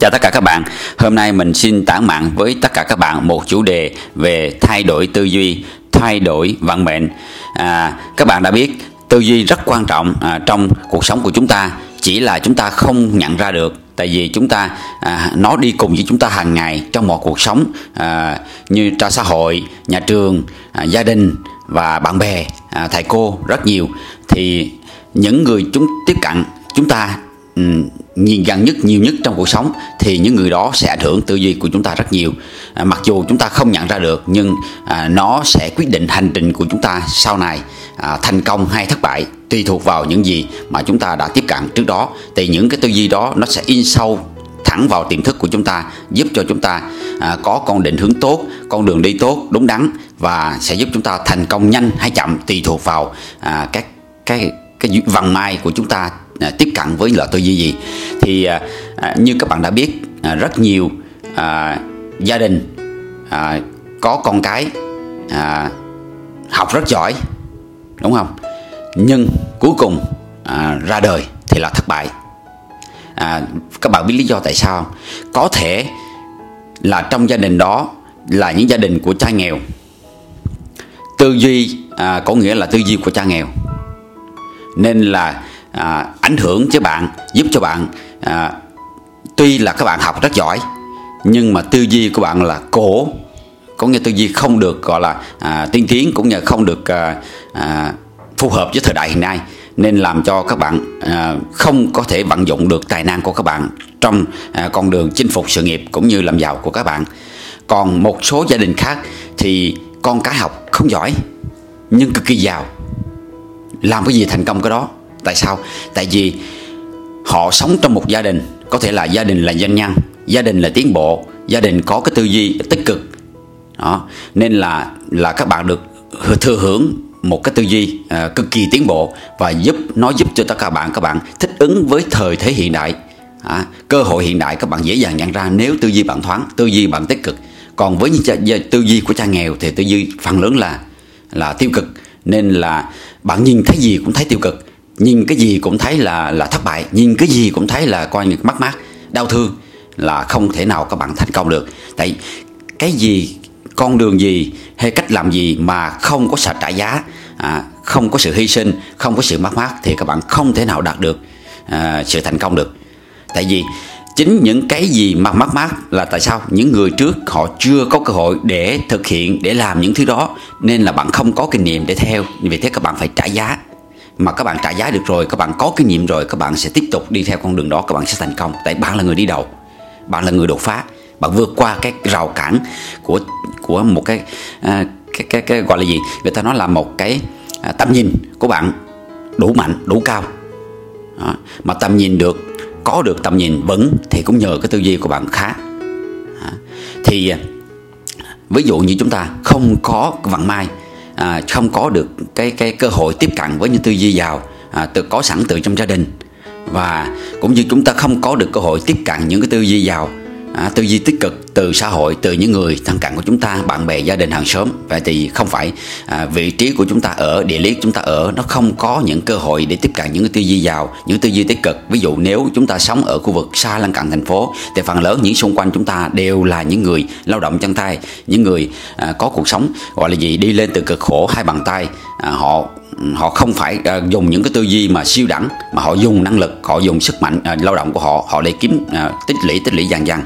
Chào tất cả các bạn, hôm nay mình xin tản mạn với tất cả các bạn một chủ đề về thay đổi tư duy, thay đổi vận mệnh. À, các bạn đã biết tư duy rất quan trọng à, trong cuộc sống của chúng ta, chỉ là chúng ta không nhận ra được tại vì chúng ta à, nó đi cùng với chúng ta hàng ngày trong một cuộc sống à, như trong xã hội nhà trường à, gia đình và bạn bè à, thầy cô rất nhiều. Thì những người chúng tiếp cận chúng ta gần nhất nhiều nhất trong cuộc sống thì những người đó sẽ ảnh hưởng tư duy của chúng ta rất nhiều. À, mặc dù chúng ta không nhận ra được nhưng à, nó sẽ quyết định hành trình của chúng ta sau này à, thành công hay thất bại tùy thuộc vào những gì mà chúng ta đã tiếp cận trước đó. Thì những cái tư duy đó nó sẽ in sâu thẳng vào tiềm thức của chúng ta giúp cho chúng ta à, có con định hướng tốt con đường đi tốt đúng đắn và sẽ giúp chúng ta thành công nhanh hay chậm tùy thuộc vào à, các cái cái vận may của chúng ta à, tiếp cận với loại tư duy gì. Thì à, à, như các bạn đã biết à, rất nhiều à, gia đình à, có con cái à, học rất giỏi đúng không? Nhưng cuối cùng à, ra đời thì là thất bại. À, các bạn biết lý do tại sao có thể là trong gia đình đó là những gia đình của cha nghèo. Tư duy à, có nghĩa là tư duy của cha nghèo. Nên là à, ảnh hưởng cho bạn giúp cho bạn à, tuy là các bạn học rất giỏi nhưng mà tư duy của bạn là cổ. Có nghĩa tư duy không được gọi là à, tiên tiến cũng như không được à, à, phù hợp với thời đại hiện nay. Nên làm cho các bạn à, không có thể vận dụng được tài năng của các bạn trong à, con đường chinh phục sự nghiệp cũng như làm giàu của các bạn. Còn một số gia đình khác thì con cái học không giỏi nhưng cực kỳ giàu. Làm cái gì thành công cái đó? Tại sao? Tại vì họ sống trong một gia đình có thể là gia đình là doanh nhân gia đình là tiến bộ gia đình có cái tư duy tích cực. Đó nên là là các bạn được thừa hưởng một cái tư duy uh, cực kỳ tiến bộ và giúp nó giúp cho tất cả bạn các bạn thích ứng với thời thế hiện đại. À, cơ hội hiện đại các bạn dễ dàng nhận ra nếu tư duy bạn thoáng tư duy bạn tích cực. Còn với những tư duy của cha nghèo thì tư duy phần lớn là là tiêu cực. Nên là bạn nhìn thấy gì cũng thấy tiêu cực nhìn cái gì cũng thấy là là thất bại. Nhìn cái gì cũng thấy là coi như mất mát đau thương là không thể nào các bạn thành công được. Tại cái gì con đường gì hay cách làm gì mà không có sự trả giá à, không có sự hy sinh không có sự mất mát thì các bạn không thể nào đạt được à, sự thành công được. Tại vì chính những cái gì mà mất mát là tại sao? Những người trước họ chưa có cơ hội để thực hiện để làm những thứ đó nên là bạn không có kinh nghiệm để theo. Vì thế các bạn phải trả giá mà các bạn trả giá được rồi các bạn có kinh nghiệm rồi các bạn sẽ tiếp tục đi theo con đường đó các bạn sẽ thành công. Tại bạn là người đi đầu bạn là người đột phá. Bạn vượt qua cái rào cản của của một cái à, cái, cái cái gọi là gì? Người ta nói là một cái à, tầm nhìn của bạn đủ mạnh đủ cao. Đó. mà tầm nhìn được có được tầm nhìn vững thì cũng nhờ cái tư duy của bạn khá. Đó. thì à, ví dụ như chúng ta không có vận may à, không có được cái cái cơ hội tiếp cận với những tư duy giàu à, từ có sẵn từ trong gia đình. Và cũng như chúng ta không có được cơ hội tiếp cận những cái tư duy giàu à, tư duy tích cực từ xã hội từ những người thân cận của chúng ta bạn bè gia đình hàng xóm. Vậy thì không phải à, vị trí của chúng ta ở địa lý chúng ta ở nó không có những cơ hội để tiếp cận những cái tư duy giàu những tư duy tích cực. Ví dụ nếu chúng ta sống ở khu vực xa lân cận thành phố thì phần lớn những xung quanh chúng ta đều là những người lao động chân tay những người à, có cuộc sống gọi là gì đi lên từ cực khổ hai bàn tay. À, họ họ không phải à, dùng những cái tư duy mà siêu đẳng mà họ dùng năng lực họ dùng sức mạnh à, lao động của họ họ để kiếm à, tích lũy tích lũy dần dần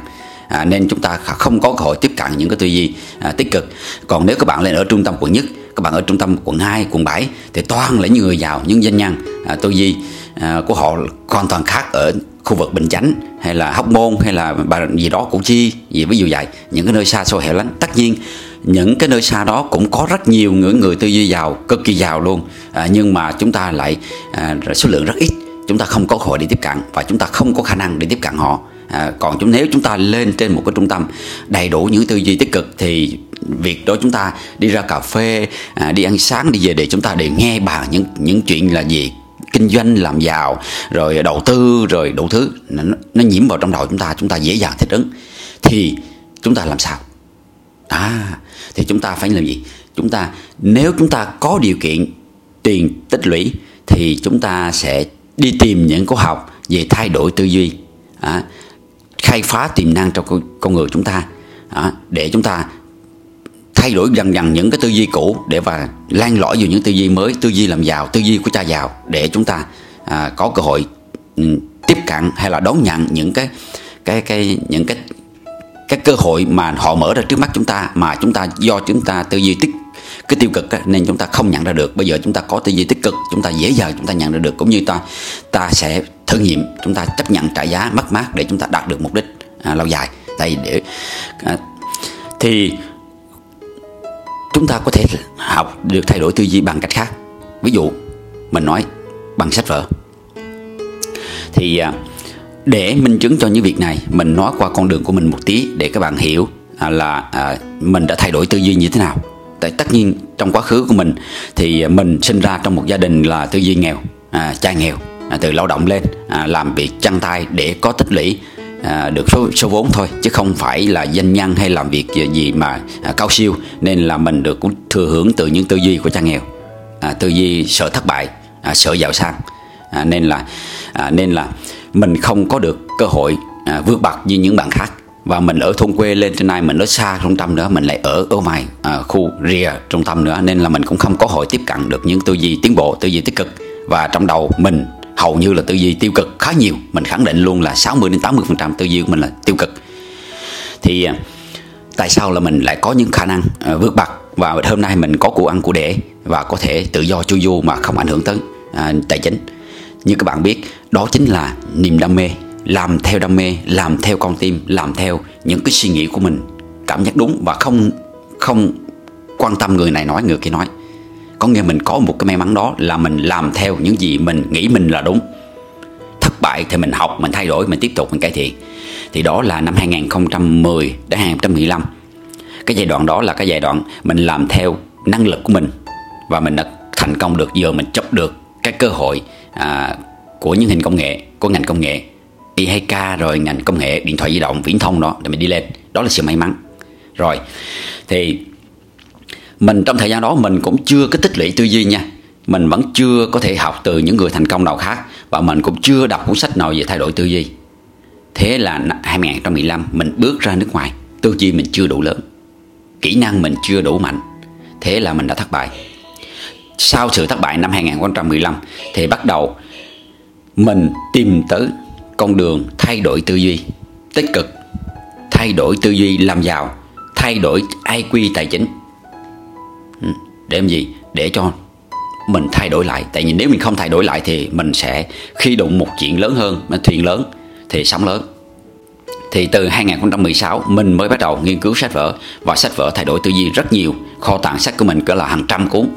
à, nên chúng ta không có cơ hội tiếp cận những cái tư duy à, tích cực. Còn nếu các bạn lên ở trung tâm quận nhất các bạn ở trung tâm quận 2, quận 7 thì toàn là những người giàu những doanh nhân à, tư duy à, của họ hoàn toàn khác ở khu vực Bình Chánh hay là Hóc Môn hay là bà gì đó Củ Chi gì ví dụ vậy. Những cái nơi xa xôi hẻo lánh. Tất nhiên những cái nơi xa đó cũng có rất nhiều người người tư duy giàu cực kỳ giàu luôn. À, nhưng mà chúng ta lại à, số lượng rất ít. Chúng ta không có cơ hội để tiếp cận và chúng ta không có khả năng để tiếp cận họ à, còn chúng nếu chúng ta lên trên một cái trung tâm đầy đủ những tư duy tích cực thì việc đó chúng ta đi ra cà phê à, đi ăn sáng đi về để chúng ta để nghe bàn những những chuyện là gì? Kinh doanh làm giàu rồi đầu tư rồi đủ thứ. Nó, nó nhiễm vào trong đầu chúng ta chúng ta dễ dàng thích ứng. Thì chúng ta làm sao? À thì chúng ta phải làm gì? Chúng ta nếu chúng ta có điều kiện tiền tích lũy thì chúng ta sẽ đi tìm những khóa học về thay đổi tư duy. À, khai phá tiềm năng trong con người chúng ta. À, để chúng ta thay đổi dần dần những cái tư duy cũ để và lan lõi vào những tư duy mới tư duy làm giàu tư duy của cha giàu để chúng ta à, có cơ hội ừ, tiếp cận hay là đón nhận những cái cái cái những cái cái cơ hội mà họ mở ra trước mắt chúng ta mà chúng ta do chúng ta tư duy tích cái tiêu cực nên chúng ta không nhận ra được. Bây giờ chúng ta có tư duy tích cực chúng ta dễ dàng chúng ta nhận ra được cũng như ta ta sẽ thử nghiệm chúng ta chấp nhận trả giá mất mát để chúng ta đạt được mục đích à, lâu dài. Tại để à, thì chúng ta có thể học được thay đổi tư duy bằng cách khác. Ví dụ mình nói bằng sách vở. Thì à, để minh chứng cho những việc này mình nói qua con đường của mình một tí để các bạn hiểu à, là à, mình đã thay đổi tư duy như thế nào. Tại tất nhiên trong quá khứ của mình thì mình sinh ra trong một gia đình là tư duy nghèo à, cha nghèo. À, từ lao động lên à, làm việc chăn tay để có tích lũy à, được số số vốn thôi chứ không phải là danh nhân hay làm việc gì mà à, cao siêu. Nên là mình được cũng thừa hưởng từ những tư duy của cha nghèo à, tư duy sợ thất bại à, sợ giàu sang. À, nên là à, nên là mình không có được cơ hội à, vượt bậc như những bạn khác. Và mình ở thôn quê lên trên này mình ở xa trung tâm nữa mình lại ở ở ngoài à, khu rìa trung tâm nữa. Nên là mình cũng không có hội tiếp cận được những tư duy tiến bộ tư duy tích cực. Và trong đầu mình hầu như là tư duy tiêu cực khá nhiều. Mình khẳng định luôn là 60 đến 80 phần trăm tư duy của mình là tiêu cực. Thì à, tại sao là mình lại có những khả năng à, vượt bậc? Và hôm nay mình có của ăn của để và có thể tự do chu du mà không ảnh hưởng tới à, tài chính. Như các bạn biết đó chính là niềm đam mê. Làm theo đam mê làm theo con tim làm theo những cái suy nghĩ của mình. Cảm giác đúng và không không quan tâm người này nói người kia nói có nghĩa mình có một cái may mắn đó là mình làm theo những gì mình nghĩ mình là đúng. Thất bại thì mình học mình thay đổi mình tiếp tục mình cải thiện. Thì đó là năm 2010 đến 2015 cái giai đoạn đó là cái giai đoạn mình làm theo năng lực của mình và mình đã thành công được. Giờ mình chấp được cái cơ hội à, của những hình công nghệ của ngành công nghệ I2K rồi ngành công nghệ điện thoại di động viễn thông đó để mình đi lên. Đó là sự may mắn. Rồi thì mình trong thời gian đó mình cũng chưa có tích lũy tư duy nha. Mình vẫn chưa có thể học từ những người thành công nào khác. Và mình cũng chưa đọc cuốn sách nào về thay đổi tư duy. Thế là 2015 mình bước ra nước ngoài. Tư duy mình chưa đủ lớn. Kỹ năng mình chưa đủ mạnh. Thế là mình đã thất bại. Sau sự thất bại năm 2015 thì bắt đầu mình tìm tới con đường thay đổi tư duy. Tích cực. Thay đổi tư duy, làm giàu. Thay đổi IQ tài chính. Ừ, để làm gì? Để cho mình thay đổi lại. Tại vì nếu mình không thay đổi lại thì mình sẽ khi đụng một chuyện lớn hơn thuyền lớn thì sóng lớn. Thì từ 2016 mình mới bắt đầu nghiên cứu sách vở và sách vở thay đổi tư duy rất nhiều. Kho tàng sách của mình cỡ là hàng trăm cuốn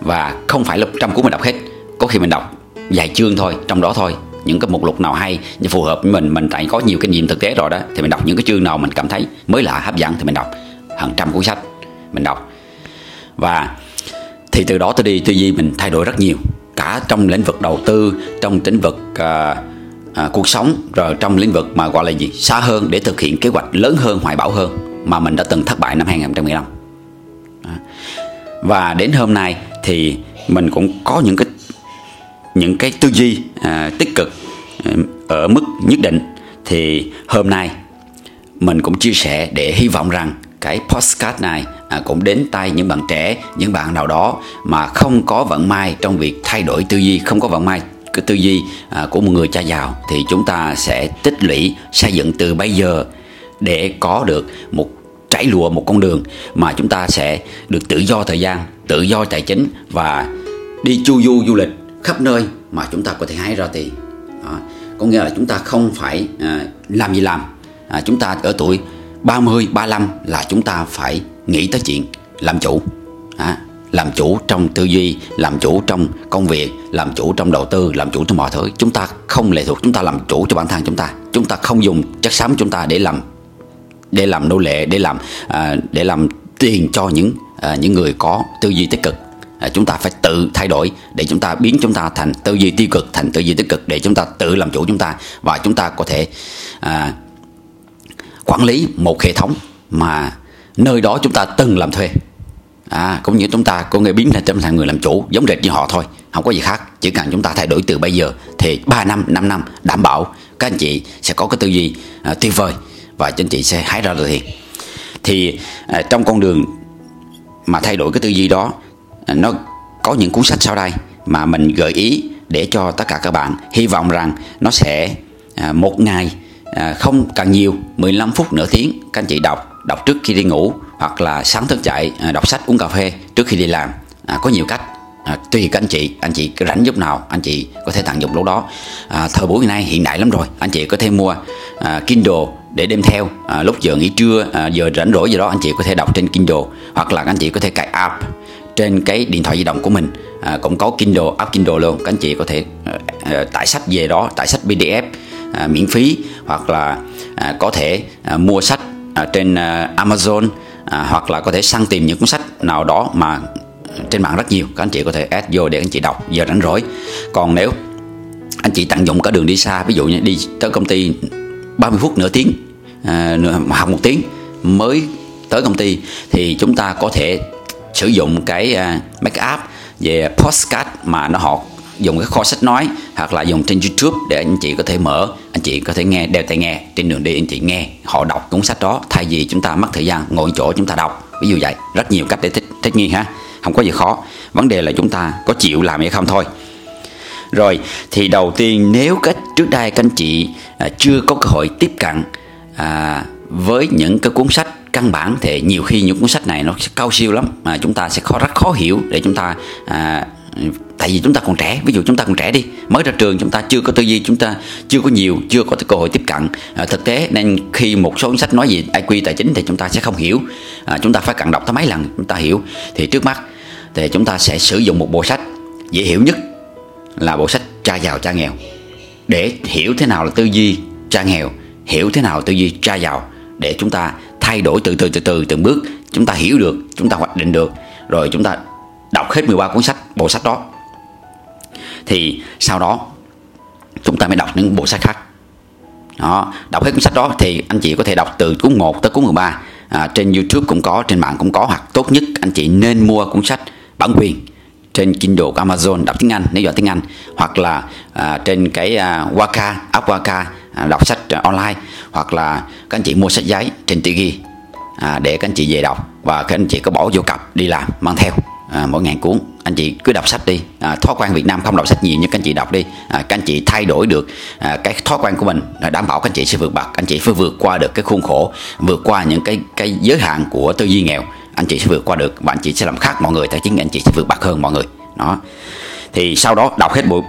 và không phải là trăm cuốn mình đọc hết. Có khi mình đọc vài chương thôi, trong đó thôi. Những cái mục lục nào hay phù hợp với mình mình tại có nhiều kinh nghiệm thực tế rồi đó, thì mình đọc những cái chương nào mình cảm thấy mới lạ, hấp dẫn thì mình đọc. Hàng trăm cuốn sách mình đọc và thì từ đó tôi đi tư duy mình thay đổi rất nhiều. Cả trong lĩnh vực đầu tư trong lĩnh vực à, à, cuộc sống rồi trong lĩnh vực mà gọi là gì? Xa hơn để thực hiện kế hoạch lớn hơn hoài bão hơn mà mình đã từng thất bại năm 2015 và đến hôm nay thì mình cũng có những cái những cái tư duy à, tích cực à, ở mức nhất định. Thì hôm nay mình cũng chia sẻ để hy vọng rằng cái postcard này à, cũng đến tay những bạn trẻ những bạn nào đó mà không có vận may trong việc thay đổi tư duy không có vận may cái tư duy à, của một người cha giàu thì chúng ta sẽ tích lũy xây dựng từ bây giờ để có được một trải lùa một con đường mà chúng ta sẽ được tự do thời gian tự do tài chính và đi chu du du lịch khắp nơi mà chúng ta có thể hái ra tiền đó. có nghĩa là chúng ta không phải à, làm gì làm à, chúng ta ở tuổi 30, 35 là chúng ta phải nghĩ tới chuyện làm chủ. À, làm chủ trong tư duy làm chủ trong công việc làm chủ trong đầu tư làm chủ trong mọi thứ. Chúng ta không lệ thuộc chúng ta làm chủ cho bản thân chúng ta. Chúng ta không dùng chất xám chúng ta để làm để làm nô lệ để làm à, để làm tiền cho những à, những người có tư duy tích cực. À, chúng ta phải tự thay đổi để chúng ta biến chúng ta thành tư duy tiêu cực thành tư duy tích cực để chúng ta tự làm chủ chúng ta và chúng ta có thể à, quản lý một hệ thống mà nơi đó chúng ta từng làm thuê. À, cũng như chúng ta có người biến thành là người làm chủ giống rệt như họ thôi không có gì khác. Chỉ cần chúng ta thay đổi từ bây giờ thì 3 năm 5 năm đảm bảo các anh chị sẽ có cái tư duy à, tuyệt vời và các anh chị sẽ hái ra được tiền thì à, trong con đường mà thay đổi cái tư duy đó à, nó có những cuốn sách sau đây mà mình gợi ý để cho tất cả các bạn hy vọng rằng nó sẽ à, một ngày à, không cần nhiều 15 phút nửa tiếng các anh chị đọc đọc trước khi đi ngủ hoặc là sáng thức dậy à, đọc sách uống cà phê trước khi đi làm. À, có nhiều cách. À, tùy các anh chị anh chị rảnh lúc nào anh chị có thể tận dụng lúc đó. À, thời buổi nay hiện đại lắm rồi anh chị có thể mua à, Kindle để đem theo. À, lúc giờ nghỉ trưa à, giờ rảnh rỗi gì đó anh chị có thể đọc trên Kindle hoặc là anh chị có thể cài app trên cái điện thoại di động của mình. À, cũng có Kindle app Kindle luôn các anh chị có thể à, à tải sách về đó tải sách PDF à, miễn phí hoặc là à, có thể à, mua sách à, trên ờ, Amazon à, hoặc là có thể săn tìm những cuốn sách nào đó mà trên mạng rất nhiều. Các anh chị có thể add vô để anh chị đọc giờ rảnh rỗi. Còn nếu anh chị tận dụng cả đường đi xa ví dụ như đi tới công ty 30 phút nửa tiếng à, học một tiếng mới tới công ty thì chúng ta có thể sử dụng cái uh, make app về postcard mà nó họ dùng cái kho sách nói hoặc là dùng trên YouTube để anh chị có thể mở anh chị có thể nghe đeo tai nghe trên đường đi anh chị nghe họ đọc cuốn sách đó thay vì chúng ta mất thời gian ngồi chỗ chúng ta đọc. Ví dụ vậy rất nhiều cách để thích thích nghi ha. Không có gì khó. Vấn đề là chúng ta có chịu làm hay không thôi. Rồi thì đầu tiên nếu cách trước đây các anh chị à, chưa có cơ hội tiếp cận à, với những cái cuốn sách căn bản thì nhiều khi những cuốn sách này nó cao siêu lắm mà chúng ta sẽ khó rất khó hiểu để chúng ta à, tại vì chúng ta còn trẻ ví dụ chúng ta còn trẻ đi mới ra trường chúng ta chưa có tư duy chúng ta chưa có nhiều chưa có cơ hội tiếp cận à, thực tế nên khi một số cuốn sách nói gì IQ tài chính thì chúng ta sẽ không hiểu à, chúng ta phải cần đọc tới mấy lần chúng ta hiểu thì trước mắt thì chúng ta sẽ sử dụng một bộ sách dễ hiểu nhất là bộ sách cha giàu cha nghèo để hiểu thế nào là tư duy cha nghèo hiểu thế nào là tư duy cha giàu để chúng ta thay đổi từ từ từ từ từng bước chúng ta hiểu được chúng ta hoạch định được rồi chúng ta đọc hết 13 cuốn sách bộ sách đó thì sau đó chúng ta mới đọc những bộ sách khác. Đó đọc hết cuốn sách đó thì anh chị có thể đọc từ cuốn 1 tới cuốn 13 à, trên YouTube cũng có trên mạng cũng có hoặc tốt nhất anh chị nên mua cuốn sách bản quyền trên Kindle của Amazon đọc tiếng Anh nếu giỏi tiếng Anh hoặc là à, trên cái à, Waka app Waka à, đọc sách à, online hoặc là các anh chị mua sách giấy trên Tiki à, để các anh chị về đọc và các anh chị có bỏ vô cặp đi làm mang theo à, mỗi ngàn cuốn anh chị cứ đọc sách đi. À, thói quen Việt Nam không đọc sách nhiều nhưng các anh chị đọc đi. À, các anh chị thay đổi được à, cái thói quen của mình đảm bảo các anh chị sẽ vượt bậc anh chị phải vượt qua được cái khuôn khổ vượt qua những cái cái giới hạn của tư duy nghèo. Anh chị sẽ vượt qua được và anh chị sẽ làm khác mọi người tài chính anh chị sẽ vượt bậc hơn mọi người. Đó. Thì sau đó đọc hết bộ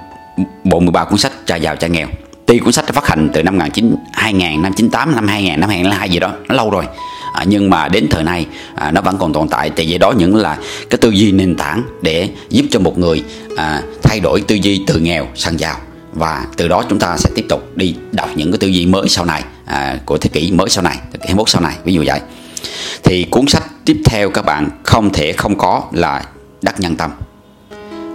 bộ 13 cuốn sách cha giàu cha nghèo tuy cuốn sách đã phát hành từ năm 19 2000 năm 98 năm 2000 năm 2002 gì đó. Nó lâu rồi. À, nhưng mà đến thời nay à, nó vẫn còn tồn tại. Thì vậy đó những là cái tư duy nền tảng để giúp cho một người à, thay đổi tư duy từ nghèo sang giàu. Và từ đó chúng ta sẽ tiếp tục đi đọc những cái tư duy mới sau này à, của thế kỷ mới sau này thế kỷ 21 sau này. Ví dụ vậy. Thì cuốn sách tiếp theo các bạn không thể không có là đắc nhân tâm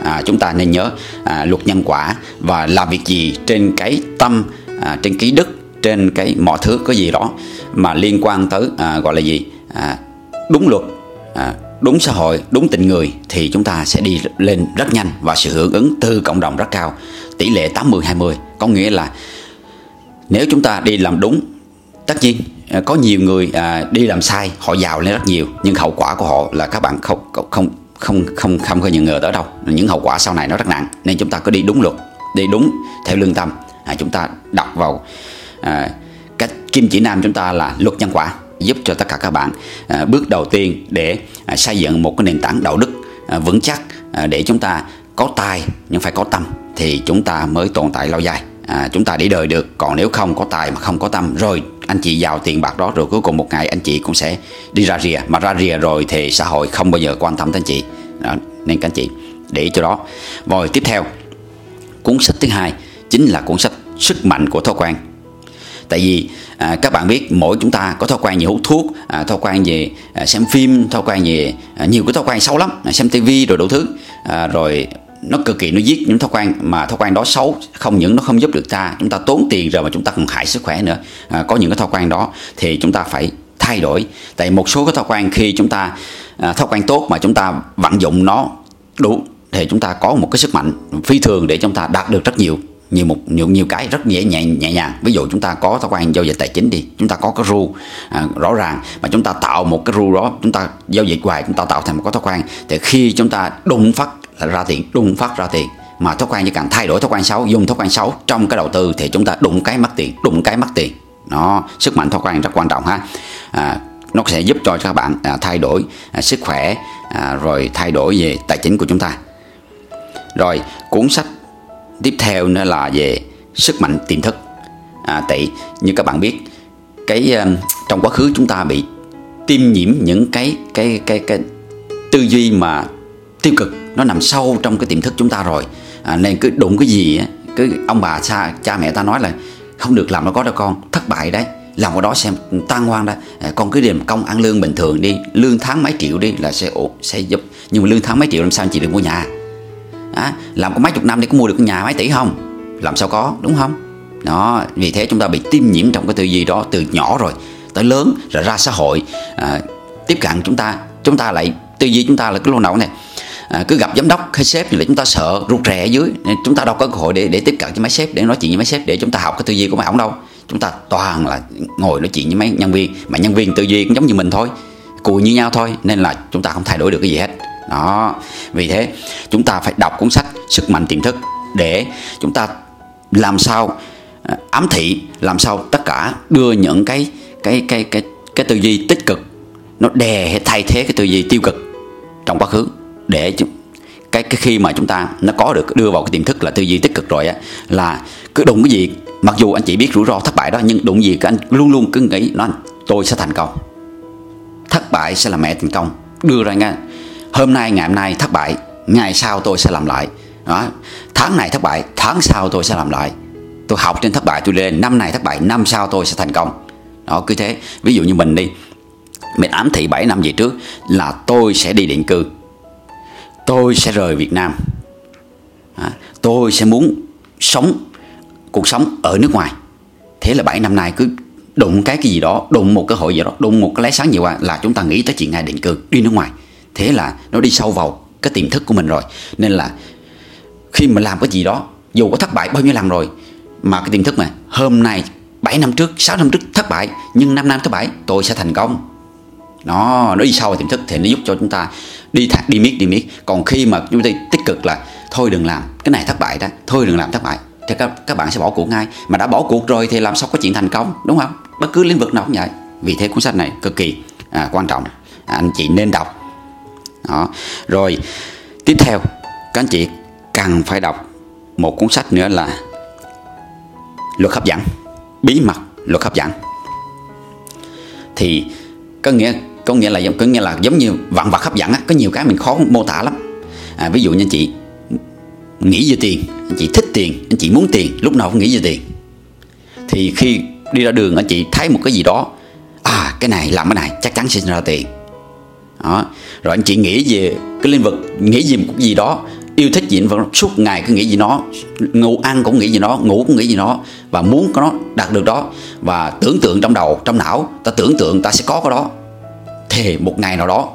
à, chúng ta nên nhớ à, luật nhân quả và làm việc gì trên cái tâm à, trên cái đức trên cái mọi thứ có gì đó mà liên quan tới à, gọi là gì? À, đúng luật à, đúng xã hội đúng tình người thì chúng ta sẽ đi lên rất nhanh và sự hưởng ứng từ cộng đồng rất cao. Tỷ lệ 80 20 có nghĩa là nếu chúng ta đi làm đúng tất nhiên à, có nhiều người à, đi làm sai họ giàu lên rất nhiều nhưng hậu quả của họ là các bạn không không không không không có những ngờ tới đâu. Những hậu quả sau này nó rất nặng nên chúng ta cứ đi đúng luật đi đúng theo lương tâm. À, chúng ta đọc vào à, cách kim chỉ nam chúng ta là luật nhân quả giúp cho tất cả các bạn à, bước đầu tiên để à, xây dựng một cái nền tảng đạo đức à, vững chắc à, để chúng ta có tài nhưng phải có tâm thì chúng ta mới tồn tại lâu dài à, chúng ta để đời được. Còn nếu không có tài mà không có tâm. Rồi anh chị giàu tiền bạc đó rồi cuối cùng một ngày anh chị cũng sẽ đi ra rìa. Mà ra rìa rồi thì xã hội không bao giờ quan tâm đến anh chị. Đó, nên các anh chị để ý cho đó. Rồi tiếp theo. Cuốn sách thứ hai chính là cuốn sách sức mạnh của thói quen. Tại vì à, các bạn biết mỗi chúng ta có thói quen nhiều hút thuốc à, thói quen về à, xem phim thói quen về à, nhiều cái thói quen xấu lắm. À, xem tivi rồi đủ thứ. À, rồi nó cực kỳ nó giết những thói quen mà thói quen đó xấu không những nó không giúp được ta chúng ta tốn tiền rồi mà chúng ta còn hại sức khỏe nữa à, có những cái thói quen đó thì chúng ta phải thay đổi tại một số cái thói quen khi chúng ta à, thói quen tốt mà chúng ta vận dụng nó đủ thì chúng ta có một cái sức mạnh phi thường để chúng ta đạt được rất nhiều nhiều một nhiều nhiều cái rất dễ nhẹ nhẹ nhàng ví dụ chúng ta có thói quen giao dịch tài chính đi chúng ta có cái ru à, rõ ràng mà chúng ta tạo một cái ru đó chúng ta giao dịch hoài chúng ta tạo thành một cái thói quen thì khi chúng ta đụng phát ra tiền đùng phát ra tiền mà thói quen chỉ cần thay đổi thói quen xấu dùng thói quen xấu trong cái đầu tư thì chúng ta đụng cái mất tiền đụng cái mất tiền. Nó sức mạnh thói quen rất quan trọng ha. À, nó sẽ giúp cho các bạn à, thay đổi à, sức khỏe à, rồi thay đổi về tài chính của chúng ta. Rồi cuốn sách tiếp theo nữa là về sức mạnh tiềm thức. À, tại như các bạn biết cái à, trong quá khứ chúng ta bị tiêm nhiễm những cái cái cái cái tư duy mà tiêu cực nó nằm sâu trong cái tiềm thức chúng ta rồi. À, nên cứ đụng cái gì á cứ ông bà cha cha mẹ ta nói là không được làm nó có đâu con thất bại đấy. Làm cái đó xem tan hoang đó. À, con cứ điềm công ăn lương bình thường đi lương tháng mấy triệu đi là sẽ ổn sẽ giúp. Nhưng mà lương tháng mấy triệu làm sao anh chị được mua nhà? À, làm có mấy chục năm để có mua được nhà mấy tỷ không? Làm sao có đúng không? Đó vì thế chúng ta bị tiêm nhiễm trong cái tư duy đó từ nhỏ rồi tới lớn rồi ra xã hội. À, tiếp cận chúng ta chúng ta lại tư duy chúng ta là cái lô não này à, cứ gặp giám đốc hay sếp thì là chúng ta sợ rụt rè ở dưới. Chúng ta đâu có cơ hội để để tiếp cận với mấy sếp để nói chuyện với mấy sếp để chúng ta học cái tư duy của mấy ổng đâu. Chúng ta toàn là ngồi nói chuyện với mấy nhân viên mà nhân viên tư duy cũng giống như mình thôi cùi như nhau thôi nên là chúng ta không thay đổi được cái gì hết. Đó vì thế chúng ta phải đọc cuốn sách sức mạnh tiềm thức để chúng ta làm sao à, ám thị làm sao tất cả đưa những cái cái cái cái cái tư duy tích cực nó đè hay thay thế cái tư duy tiêu cực trong quá khứ để cái cái khi mà chúng ta nó có được, đưa vào cái tiềm thức là tư duy tích cực rồi á, là cứ đụng cái gì, mặc dù anh chỉ biết rủi ro thất bại đó, nhưng đụng gì cái anh luôn luôn cứ nghĩ nó, tôi sẽ thành công. Thất bại sẽ là mẹ thành công. Đưa ra nghe, hôm nay, ngày hôm nay thất bại, ngày sau tôi sẽ làm lại. Đó. tháng này thất bại, tháng sau tôi sẽ làm lại. Tôi học trên thất bại tôi lên, năm này thất bại, năm sau tôi sẽ thành công. Đó, cứ thế. Ví dụ như mình đi, mình ám thị 7 năm về trước là tôi sẽ đi định cư tôi sẽ rời Việt Nam. À, tôi sẽ muốn sống cuộc sống ở nước ngoài. Thế là 7 năm nay cứ đụng cái cái gì đó đụng một cơ hội gì đó đụng một cái lái sáng gì qua là chúng ta nghĩ tới chuyện ngay định cư đi nước ngoài. Thế là nó đi sâu vào cái tiềm thức của mình rồi. Nên là khi mà làm cái gì đó dù có thất bại bao nhiêu lần rồi mà cái tiềm thức mà hôm nay 7 năm trước 6 năm trước thất bại nhưng 5 năm thất bại tôi sẽ thành công. Nó nó đi sâu vào tiềm thức thì nó giúp cho chúng ta đi thẳng đi miết đi miết. Còn khi mà chúng ta tích cực là thôi đừng làm cái này thất bại đó thôi đừng làm thất bại. Thì các, các bạn sẽ bỏ cuộc ngay. Mà đã bỏ cuộc rồi thì làm sao có chuyện thành công đúng không? Bất cứ lĩnh vực nào cũng vậy. Vì thế cuốn sách này cực kỳ à, quan trọng. À, anh chị nên đọc. Đó. Rồi tiếp theo các anh chị cần phải đọc một cuốn sách nữa là luật hấp dẫn. Bí mật luật hấp dẫn. Thì có nghĩa có nghĩa là có nghĩa là giống như vạn vật hấp dẫn á có nhiều cái mình khó mô tả lắm. À, ví dụ như chị nghĩ về tiền anh chị thích tiền anh chị muốn tiền lúc nào cũng nghĩ về tiền. Thì khi đi ra đường anh chị thấy một cái gì đó à cái này làm cái này chắc chắn sẽ ra tiền. Đó. Rồi anh chị nghĩ về cái lĩnh vực nghĩ gì một cái gì đó yêu thích gì vẫn suốt ngày cứ nghĩ gì nó ngủ ăn cũng nghĩ gì nó ngủ cũng nghĩ gì nó và muốn có nó đạt được đó và tưởng tượng trong đầu trong não ta tưởng tượng ta sẽ có cái đó thì một ngày nào đó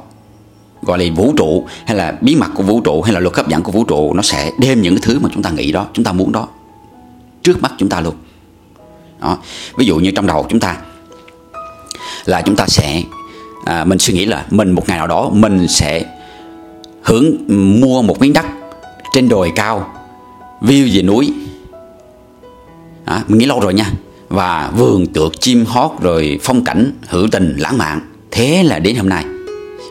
gọi là vũ trụ hay là bí mật của vũ trụ hay là luật hấp dẫn của vũ trụ nó sẽ đem những cái thứ mà chúng ta nghĩ đó chúng ta muốn đó trước mắt chúng ta luôn. Đó. Ví dụ như trong đầu chúng ta là chúng ta sẽ à, mình suy nghĩ là mình một ngày nào đó mình sẽ hưởng mua một miếng đất trên đồi cao view về núi. Đó, mình nghĩ lâu rồi nha. Và vườn tược chim hót rồi phong cảnh hữu tình lãng mạn thế là đến hôm nay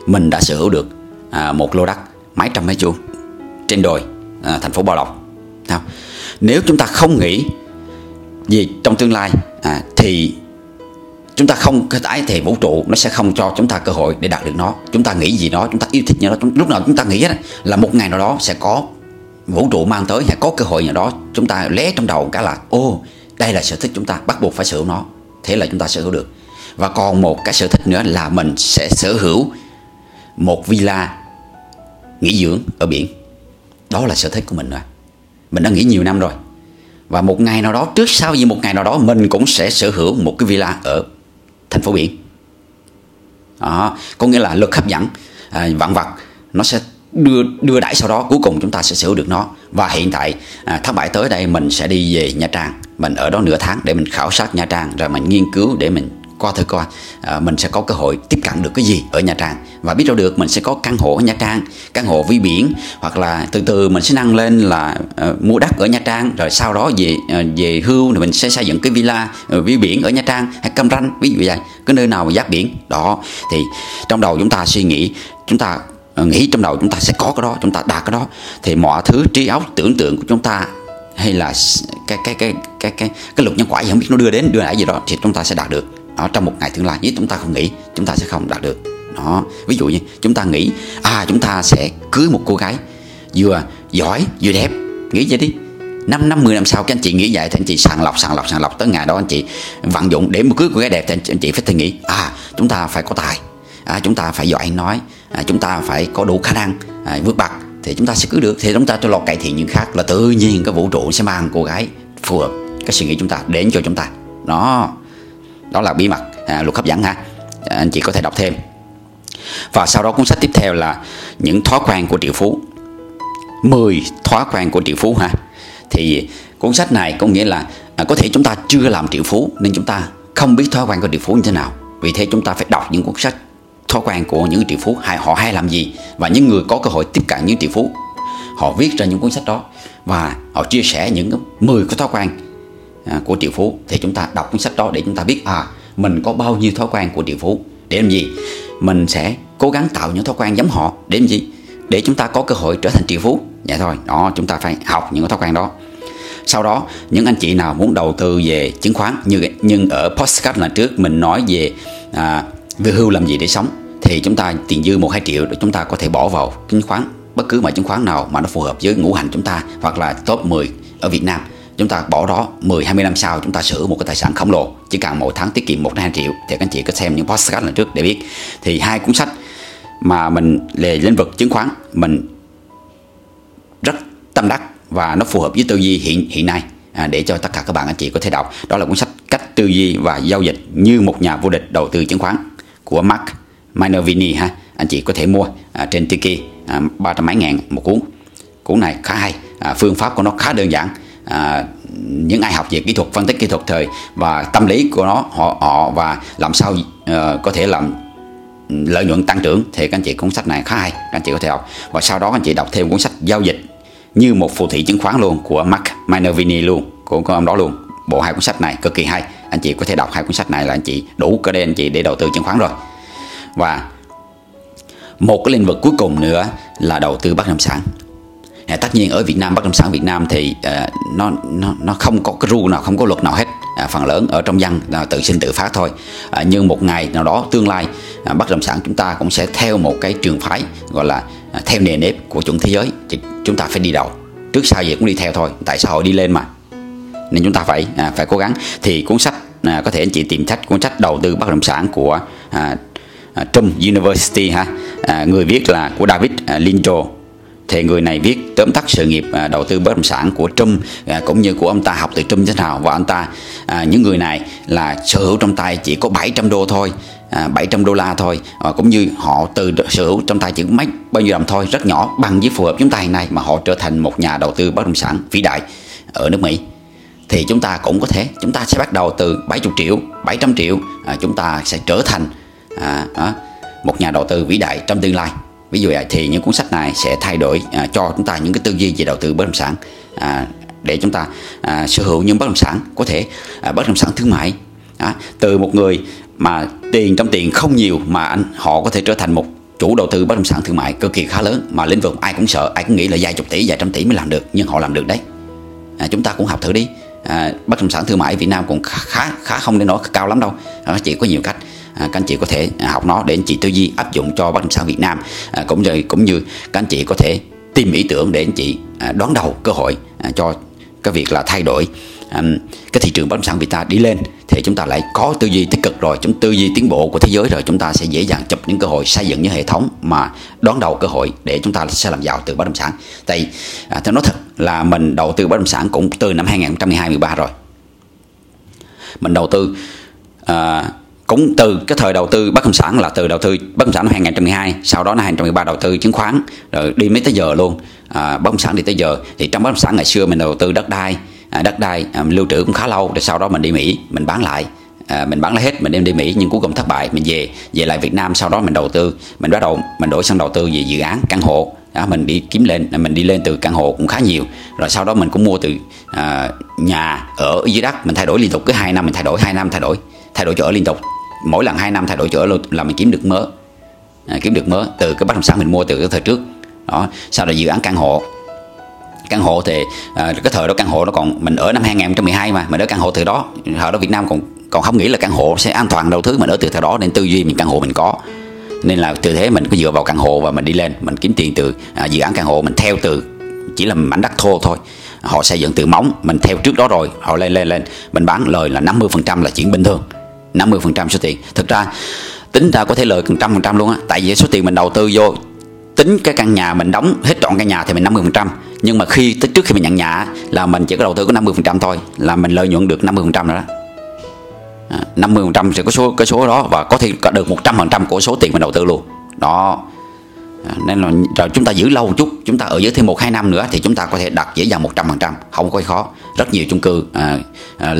mình đã sở hữu được à, một lô đất mấy trăm mấy chuông trên đồi à, thành phố Bảo Lộc. Không? nếu chúng ta không nghĩ gì trong tương lai à, thì chúng ta không cái tái thì vũ trụ nó sẽ không cho chúng ta cơ hội để đạt được nó. Chúng ta nghĩ gì đó chúng ta yêu thích như đó lúc nào chúng ta nghĩ là một ngày nào đó sẽ có vũ trụ mang tới hay có cơ hội nào đó chúng ta lé trong đầu cái là ô đây là sở thích chúng ta bắt buộc phải sở hữu nó. Thế là chúng ta sở hữu được và còn một cái sở thích nữa là mình sẽ sở hữu một villa nghỉ dưỡng ở biển. Đó là sở thích của mình rồi. Mình đã nghĩ nhiều năm rồi. Và một ngày nào đó trước sau gì một ngày nào đó mình cũng sẽ sở hữu một cái villa ở thành phố biển. Đó có nghĩa là lực hấp dẫn à, vạn vật nó sẽ đưa đưa đẩy sau đó cuối cùng chúng ta sẽ sở hữu được nó. Và hiện tại à, tháng 7 tới đây mình sẽ đi về Nha Trang. Mình ở đó nửa tháng để mình khảo sát Nha Trang rồi mình nghiên cứu để mình coi thử coi à, mình sẽ có cơ hội tiếp cận được cái gì ở Nha Trang. Và biết đâu được mình sẽ có căn hộ ở Nha Trang căn hộ vi biển hoặc là từ từ mình sẽ nâng lên là uh, mua đất ở Nha Trang rồi sau đó về uh, về hưu thì mình sẽ xây dựng cái villa uh, vi biển ở Nha Trang hay Cam Ranh ví dụ vậy. Cái nơi nào giáp biển đó. Thì trong đầu chúng ta suy nghĩ chúng ta nghĩ trong đầu chúng ta sẽ có cái đó chúng ta đạt cái đó. Thì mọi thứ trí óc tưởng tượng của chúng ta hay là cái cái cái cái cái cái luật nhân quả gì không biết nó đưa đến đưa lại gì đó thì chúng ta sẽ đạt được đó trong một ngày tương lai nếu chúng ta không nghĩ chúng ta sẽ không đạt được đó ví dụ như chúng ta nghĩ à chúng ta sẽ cưới một cô gái vừa giỏi vừa đẹp nghĩ vậy đi năm năm mười năm sau các anh chị nghĩ vậy thì anh chị sàng lọc sàng lọc sàng lọc tới ngày đó anh chị vận dụng để một cưới cô gái đẹp thì anh chị phải tự nghĩ à chúng ta phải có tài à, chúng ta phải giỏi nói à, chúng ta phải có đủ khả năng à, vượt bậc thì chúng ta sẽ cưới được thì chúng ta cho lo cải thiện những khác là tự nhiên cái vũ trụ sẽ mang cô gái phù hợp cái suy nghĩ chúng ta đến cho chúng ta đó đó là bí mật à, luật hấp dẫn ha. À, anh chị có thể đọc thêm. Và sau đó cuốn sách tiếp theo là những thói quen của triệu phú. 10 thói quen của triệu phú ha. Thì cuốn sách này có nghĩa là à, có thể chúng ta chưa làm triệu phú nên chúng ta không biết thói quen của triệu phú như thế nào. Vì thế chúng ta phải đọc những cuốn sách thói quen của những triệu phú hay họ hay làm gì và những người có cơ hội tiếp cận những triệu phú. Họ viết ra những cuốn sách đó và họ chia sẻ những 10 cái thói quen À, của triệu phú thì chúng ta đọc cuốn sách đó để chúng ta biết à mình có bao nhiêu thói quen của triệu phú. Để làm gì? Mình sẽ cố gắng tạo những thói quen giống họ. Để làm gì? Để chúng ta có cơ hội trở thành triệu phú. Vậy thôi đó chúng ta phải học những thói quen đó. Sau đó những anh chị nào muốn đầu tư về chứng khoán như nhưng ở postcard lần trước mình nói về à, về hưu làm gì để sống thì chúng ta tiền dư một hai triệu để chúng ta có thể bỏ vào chứng khoán bất cứ mà chứng khoán nào mà nó phù hợp với ngũ hành chúng ta hoặc là top 10 ở Việt Nam chúng ta bỏ đó 10 20 năm sau chúng ta sở hữu một cái tài sản khổng lồ. Chỉ cần mỗi tháng tiết kiệm một hai triệu thì các anh chị có xem những podcast lần trước để biết. Thì hai cuốn sách mà mình về lĩnh vực chứng khoán mình rất tâm đắc và nó phù hợp với tư duy hiện hiện nay à, để cho tất cả các bạn anh chị có thể đọc. Đó là cuốn sách cách tư duy và giao dịch như một nhà vô địch đầu tư chứng khoán của Mark Minervini ha. Anh chị có thể mua à, trên Tiki à, ba trăm mấy ngàn một cuốn. Cuốn này khá hay à, phương pháp của nó khá đơn giản à, những ai học về kỹ thuật phân tích kỹ thuật thời và tâm lý của nó họ họ và làm sao à, có thể làm lợi nhuận tăng trưởng. Thì các anh chị cuốn sách này khá hay các anh chị có thể học. Và sau đó các anh chị đọc thêm cuốn sách giao dịch như một phù thủy chứng khoán luôn của Mark Minervini luôn của ông đó luôn. Bộ hai cuốn sách này cực kỳ hay. Anh chị có thể đọc hai cuốn sách này là anh chị đủ cái đây anh chị để đầu tư chứng khoán rồi. Và một cái lĩnh vực cuối cùng nữa là đầu tư bất động sản à, tất nhiên ở Việt Nam bất động sản Việt Nam thì à, nó nó nó không có cái rule nào không có luật nào hết. À, phần lớn ở trong dân à, tự sinh tự phát thôi. À, nhưng một ngày nào đó tương lai à, bất động sản chúng ta cũng sẽ theo một cái trường phái gọi là à, theo nề nếp của chuẩn thế giới. Thì chúng ta phải đi đầu. Trước sau gì cũng đi theo thôi. Tại sao hội đi lên mà? Nên chúng ta phải à, phải cố gắng. Thì cuốn sách à, có thể anh chị tìm sách cuốn sách đầu tư bất động sản của à, à, Trump University ha. À, người viết là của David à, Lincho thì người này viết tóm tắt sự nghiệp à, đầu tư bất động sản của Trump à, cũng như của ông ta học từ Trump thế nào. Và ông ta à, những người này là sở hữu trong tay chỉ có 700 đô thôi à, 700 đô la thôi. À, cũng như họ từ sở hữu trong tay chỉ mấy bao nhiêu đồng thôi rất nhỏ bằng với phù hợp chúng ta hiện nay mà họ trở thành một nhà đầu tư bất động sản vĩ đại ở nước Mỹ. Thì chúng ta cũng có thể chúng ta sẽ bắt đầu từ 70 triệu 700 triệu à, chúng ta sẽ trở thành à, à, một nhà đầu tư vĩ đại trong tương lai ví dụ vậy thì những cuốn sách này sẽ thay đổi à, cho chúng ta những cái tư duy về đầu tư bất động sản à, để chúng ta à, sở hữu những bất động sản có thể à, bất động sản thương mại. À, từ một người mà tiền trong tiền không nhiều mà anh họ có thể trở thành một chủ đầu tư bất động sản thương mại cực kỳ khá lớn mà lĩnh vực ai cũng sợ ai cũng nghĩ là vài chục tỷ vài trăm tỷ mới làm được nhưng họ làm được đấy. À, chúng ta cũng học thử đi. À, bất động sản thương mại Việt Nam cũng khá khá không để nói cao lắm đâu. À, chỉ có nhiều cách à, các anh chị có thể à, học nó để anh chị tư duy áp dụng cho bất động sản Việt Nam. À, cũng như cũng như các anh chị có thể tìm ý tưởng để anh chị à, đón đầu cơ hội à, cho cái việc là thay đổi um, cái thị trường bất động sản Việt ta đi lên. Thì chúng ta lại có tư duy tích cực rồi chúng tư duy tiến bộ của thế giới rồi chúng ta sẽ dễ dàng chụp những cơ hội xây dựng những hệ thống mà đón đầu cơ hội để chúng ta sẽ làm giàu từ bất động sản. Tại à, nói thật là mình đầu tư bất động sản cũng từ năm 2012 13 rồi. Mình đầu tư à, cũng từ cái thời đầu tư bất động sản là từ đầu tư bất động sản năm 2012 sau đó năm 2013 đầu tư chứng khoán rồi đi mấy tới giờ luôn. À, bất động sản đi tới giờ. Thì trong bất động sản ngày xưa mình đầu tư đất đai à, đất đai à, lưu trữ cũng khá lâu rồi sau đó mình đi Mỹ mình bán lại. À, mình bán lại hết mình đem đi Mỹ nhưng cuối cùng thất bại mình về về lại Việt Nam sau đó mình đầu tư. Mình bắt đầu mình đổi sang đầu tư về dự án căn hộ. Đó, mình đi kiếm lên mình đi lên từ căn hộ cũng khá nhiều. Rồi sau đó mình cũng mua từ à, nhà ở dưới đất mình thay đổi liên tục cứ hai năm mình thay đổi hai năm thay đổi thay đổi chỗ ở liên tục mỗi lần hai năm thay đổi chỗ là mình kiếm được mớ. À, kiếm được mớ từ cái bất động sản mình mua từ cái thời trước. Đó sau đó dự án căn hộ. Căn hộ thì à, cái thời đó căn hộ nó còn mình ở năm 2012 mà mình ở căn hộ từ đó thời đó Việt Nam còn còn không nghĩ là căn hộ sẽ an toàn đâu thứ mình ở từ thời đó nên tư duy mình căn hộ mình có. Nên là từ thế mình cứ dựa vào căn hộ và mình đi lên mình kiếm tiền từ à, dự án căn hộ mình theo từ chỉ là mảnh đất thô thôi. Họ xây dựng từ móng mình theo trước đó rồi họ lên lên lên. Mình bán lời là 50% là chuyện bình thường. 50% số tiền. Thực ra tính ra có thể lời trăm phần trăm luôn á. Tại vì số tiền mình đầu tư vô tính cái căn nhà mình đóng hết trọn căn nhà thì mình 50% nhưng mà khi trước khi mình nhận nhà là mình chỉ có đầu tư có 50% thôi là mình lợi nhuận được 50% rồi đó. À, 50% sẽ có số cái số đó và có thể có được 100% của số tiền mình đầu tư luôn. Đó. À, nên là rồi chúng ta giữ lâu một chút chúng ta ở dưới thêm một hai năm nữa thì chúng ta có thể đặt dễ dàng 100% không có khó. Rất nhiều chung cư à, à,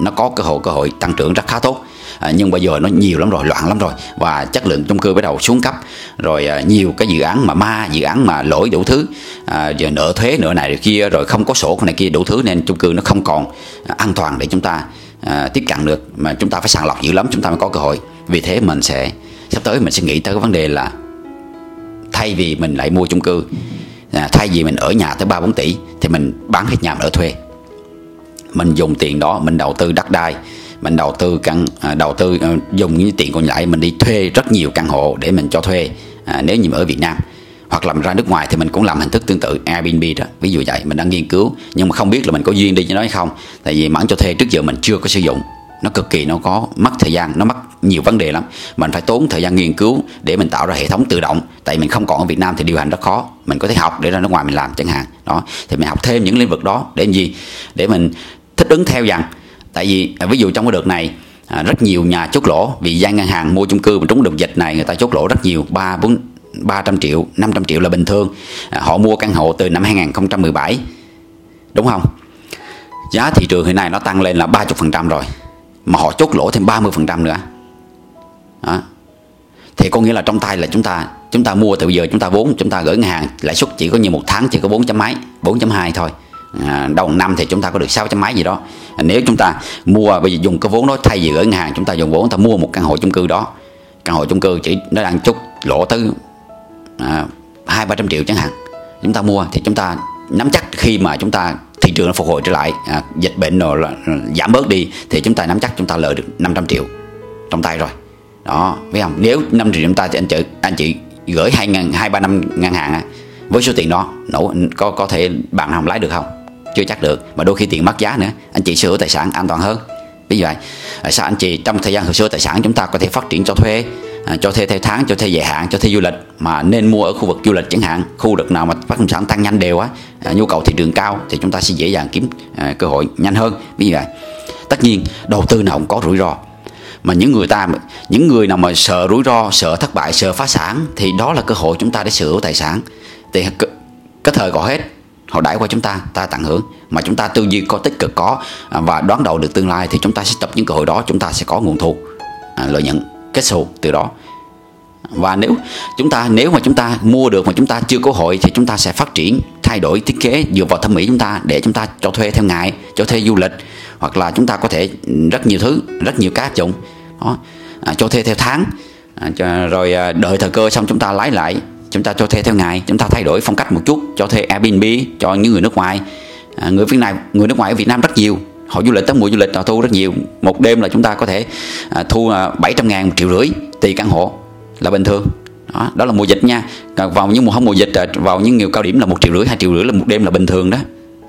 nó có cơ hội cơ hội tăng trưởng rất khá tốt. À, nhưng bây giờ nó nhiều lắm rồi loạn lắm rồi. Và chất lượng chung cư bắt đầu xuống cấp. Rồi à, nhiều cái dự án mà ma dự án mà lỗi đủ thứ. À, giờ nợ thuế nợ này kia rồi không có sổ này kia đủ thứ nên chung cư nó không còn à, an toàn để chúng ta à, tiếp cận được. Mà chúng ta phải sàng lọc dữ lắm chúng ta mới có cơ hội. Vì thế mình sẽ sắp tới mình sẽ nghĩ tới cái vấn đề là thay vì mình lại mua chung cư à, thay vì mình ở nhà tới ba bốn tỷ thì mình bán hết nhà mình ở thuê mình dùng tiền đó mình đầu tư đất đai mình đầu tư căn à, đầu tư à, dùng những tiền còn lại mình đi thuê rất nhiều căn hộ để mình cho thuê à, nếu như ở Việt Nam. Hoặc làm ra nước ngoài thì mình cũng làm hình thức tương tự Airbnb đó. Ví dụ vậy mình đang nghiên cứu nhưng mà không biết là mình có duyên đi cho nó hay không. Tại vì mảng cho thuê trước giờ mình chưa có sử dụng nó cực kỳ nó có mất thời gian nó mất nhiều vấn đề lắm. Mình phải tốn thời gian nghiên cứu để mình tạo ra hệ thống tự động. Tại mình không còn ở Việt Nam thì điều hành rất khó. Mình có thể học để ra nước ngoài mình làm chẳng hạn. Đó thì mình học thêm những lĩnh vực đó để làm gì? Để mình thích ứng theo dần. Tại vì à, ví dụ trong cái đợt này à, rất nhiều nhà chốt lỗ vì gian ngân hàng mua chung cư mà trúng đợt dịch này người ta chốt lỗ rất nhiều ba bốn 300 triệu 500 triệu là bình thường. À, họ mua căn hộ từ năm 2017 đúng không? Giá thị trường hiện nay nó tăng lên là 30% rồi mà họ chốt lỗ thêm 30% nữa. Đó. thì có nghĩa là trong tay là chúng ta chúng ta mua từ giờ chúng ta vốn chúng ta gửi ngân hàng lãi suất chỉ có như một tháng chỉ có 4 chấm mấy 4.2 thôi. À, đầu năm thì chúng ta có được 6 chấm mấy gì đó. À, nếu chúng ta mua bây giờ dùng cái vốn đó thay vì gửi ngân hàng chúng ta dùng vốn chúng ta mua một căn hộ chung cư đó. Căn hộ chung cư chỉ nó đang chốt lỗ tới à, hai ba trăm triệu chẳng hạn. Chúng ta mua thì chúng ta nắm chắc khi mà chúng ta thị trường nó phục hồi trở lại à, dịch bệnh rồi là, giảm bớt đi thì chúng ta nắm chắc chúng ta lợi được 500 triệu trong tay rồi. Đó biết không? Nếu 5 triệu chúng ta thì anh chị anh chị gửi hai ngàn hai ba năm ngân hàng với số tiền đó nổ có có thể bạn nào lái được không? Chưa chắc được mà đôi khi tiền mất giá nữa anh chị sửa tài sản an toàn hơn. Ví dụ vậy à, sao anh chị trong thời gian sửa tài sản chúng ta có thể phát triển cho thuê? À, cho thuê theo tháng cho thuê dài hạn cho thuê du lịch. Mà nên mua ở khu vực du lịch chẳng hạn khu vực nào mà bất động sản tăng nhanh đều á à, nhu cầu thị trường cao thì chúng ta sẽ dễ dàng kiếm à, cơ hội nhanh hơn. Ví dụ vậy tất nhiên đầu tư nào cũng có rủi ro. Mà những người ta những người nào mà sợ rủi ro sợ thất bại sợ phá sản thì đó là cơ hội chúng ta để sửa tài sản. Thì cái thời gọi hết họ đãi qua chúng ta ta tận hưởng. Mà chúng ta tư duy có tích cực có à, và đoán đầu được tương lai thì chúng ta sẽ tập những cơ hội đó chúng ta sẽ có nguồn thu à, lợi nhuận cái sổ từ đó. Và nếu chúng ta nếu mà chúng ta mua được mà chúng ta chưa có hội thì chúng ta sẽ phát triển thay đổi thiết kế dựa vào thẩm mỹ chúng ta để chúng ta cho thuê theo ngày cho thuê du lịch hoặc là chúng ta có thể rất nhiều thứ rất nhiều cái áp dụng. Đó. À, cho thuê theo tháng à, cho, rồi à, đợi thời cơ xong chúng ta lái lại chúng ta cho thuê theo ngày chúng ta thay đổi phong cách một chút cho thuê Airbnb cho những người nước ngoài. À, người Việt Nam người nước ngoài ở Việt Nam rất nhiều họ du lịch tới mùa du lịch họ thu rất nhiều. Một đêm là chúng ta có thể à, thu à, 700 ngàn một triệu rưỡi tùy căn hộ là bình thường. Đó, đó là mùa dịch nha. Vào những mùa không mùa dịch à, vào những nhiều cao điểm là một triệu rưỡi hai triệu rưỡi là một đêm là bình thường đó.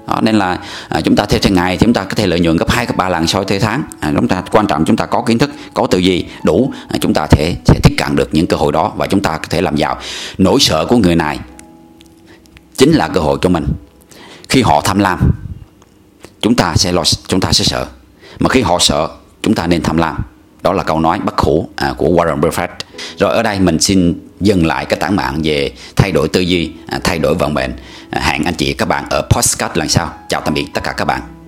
Đó, nên là à, chúng ta theo theo ngày thì chúng ta có thể lợi nhuận gấp hai gấp ba lần so với theo tháng. À, chúng ta quan trọng chúng ta có kiến thức có tư gì đủ à, chúng ta thể sẽ tiếp cận được những cơ hội đó và chúng ta có thể làm giàu. Nỗi sợ của người này chính là cơ hội cho mình. Khi họ tham lam chúng ta sẽ lo chúng ta sẽ sợ. Mà khi họ sợ chúng ta nên tham lam. Đó là câu nói bất hủ à, của Warren Buffett. Rồi ở đây mình xin dừng lại cái tảng mạng về thay đổi tư duy à, thay đổi vận mệnh. À, hẹn anh chị các bạn ở postcard lần sau. Chào tạm biệt tất cả các bạn.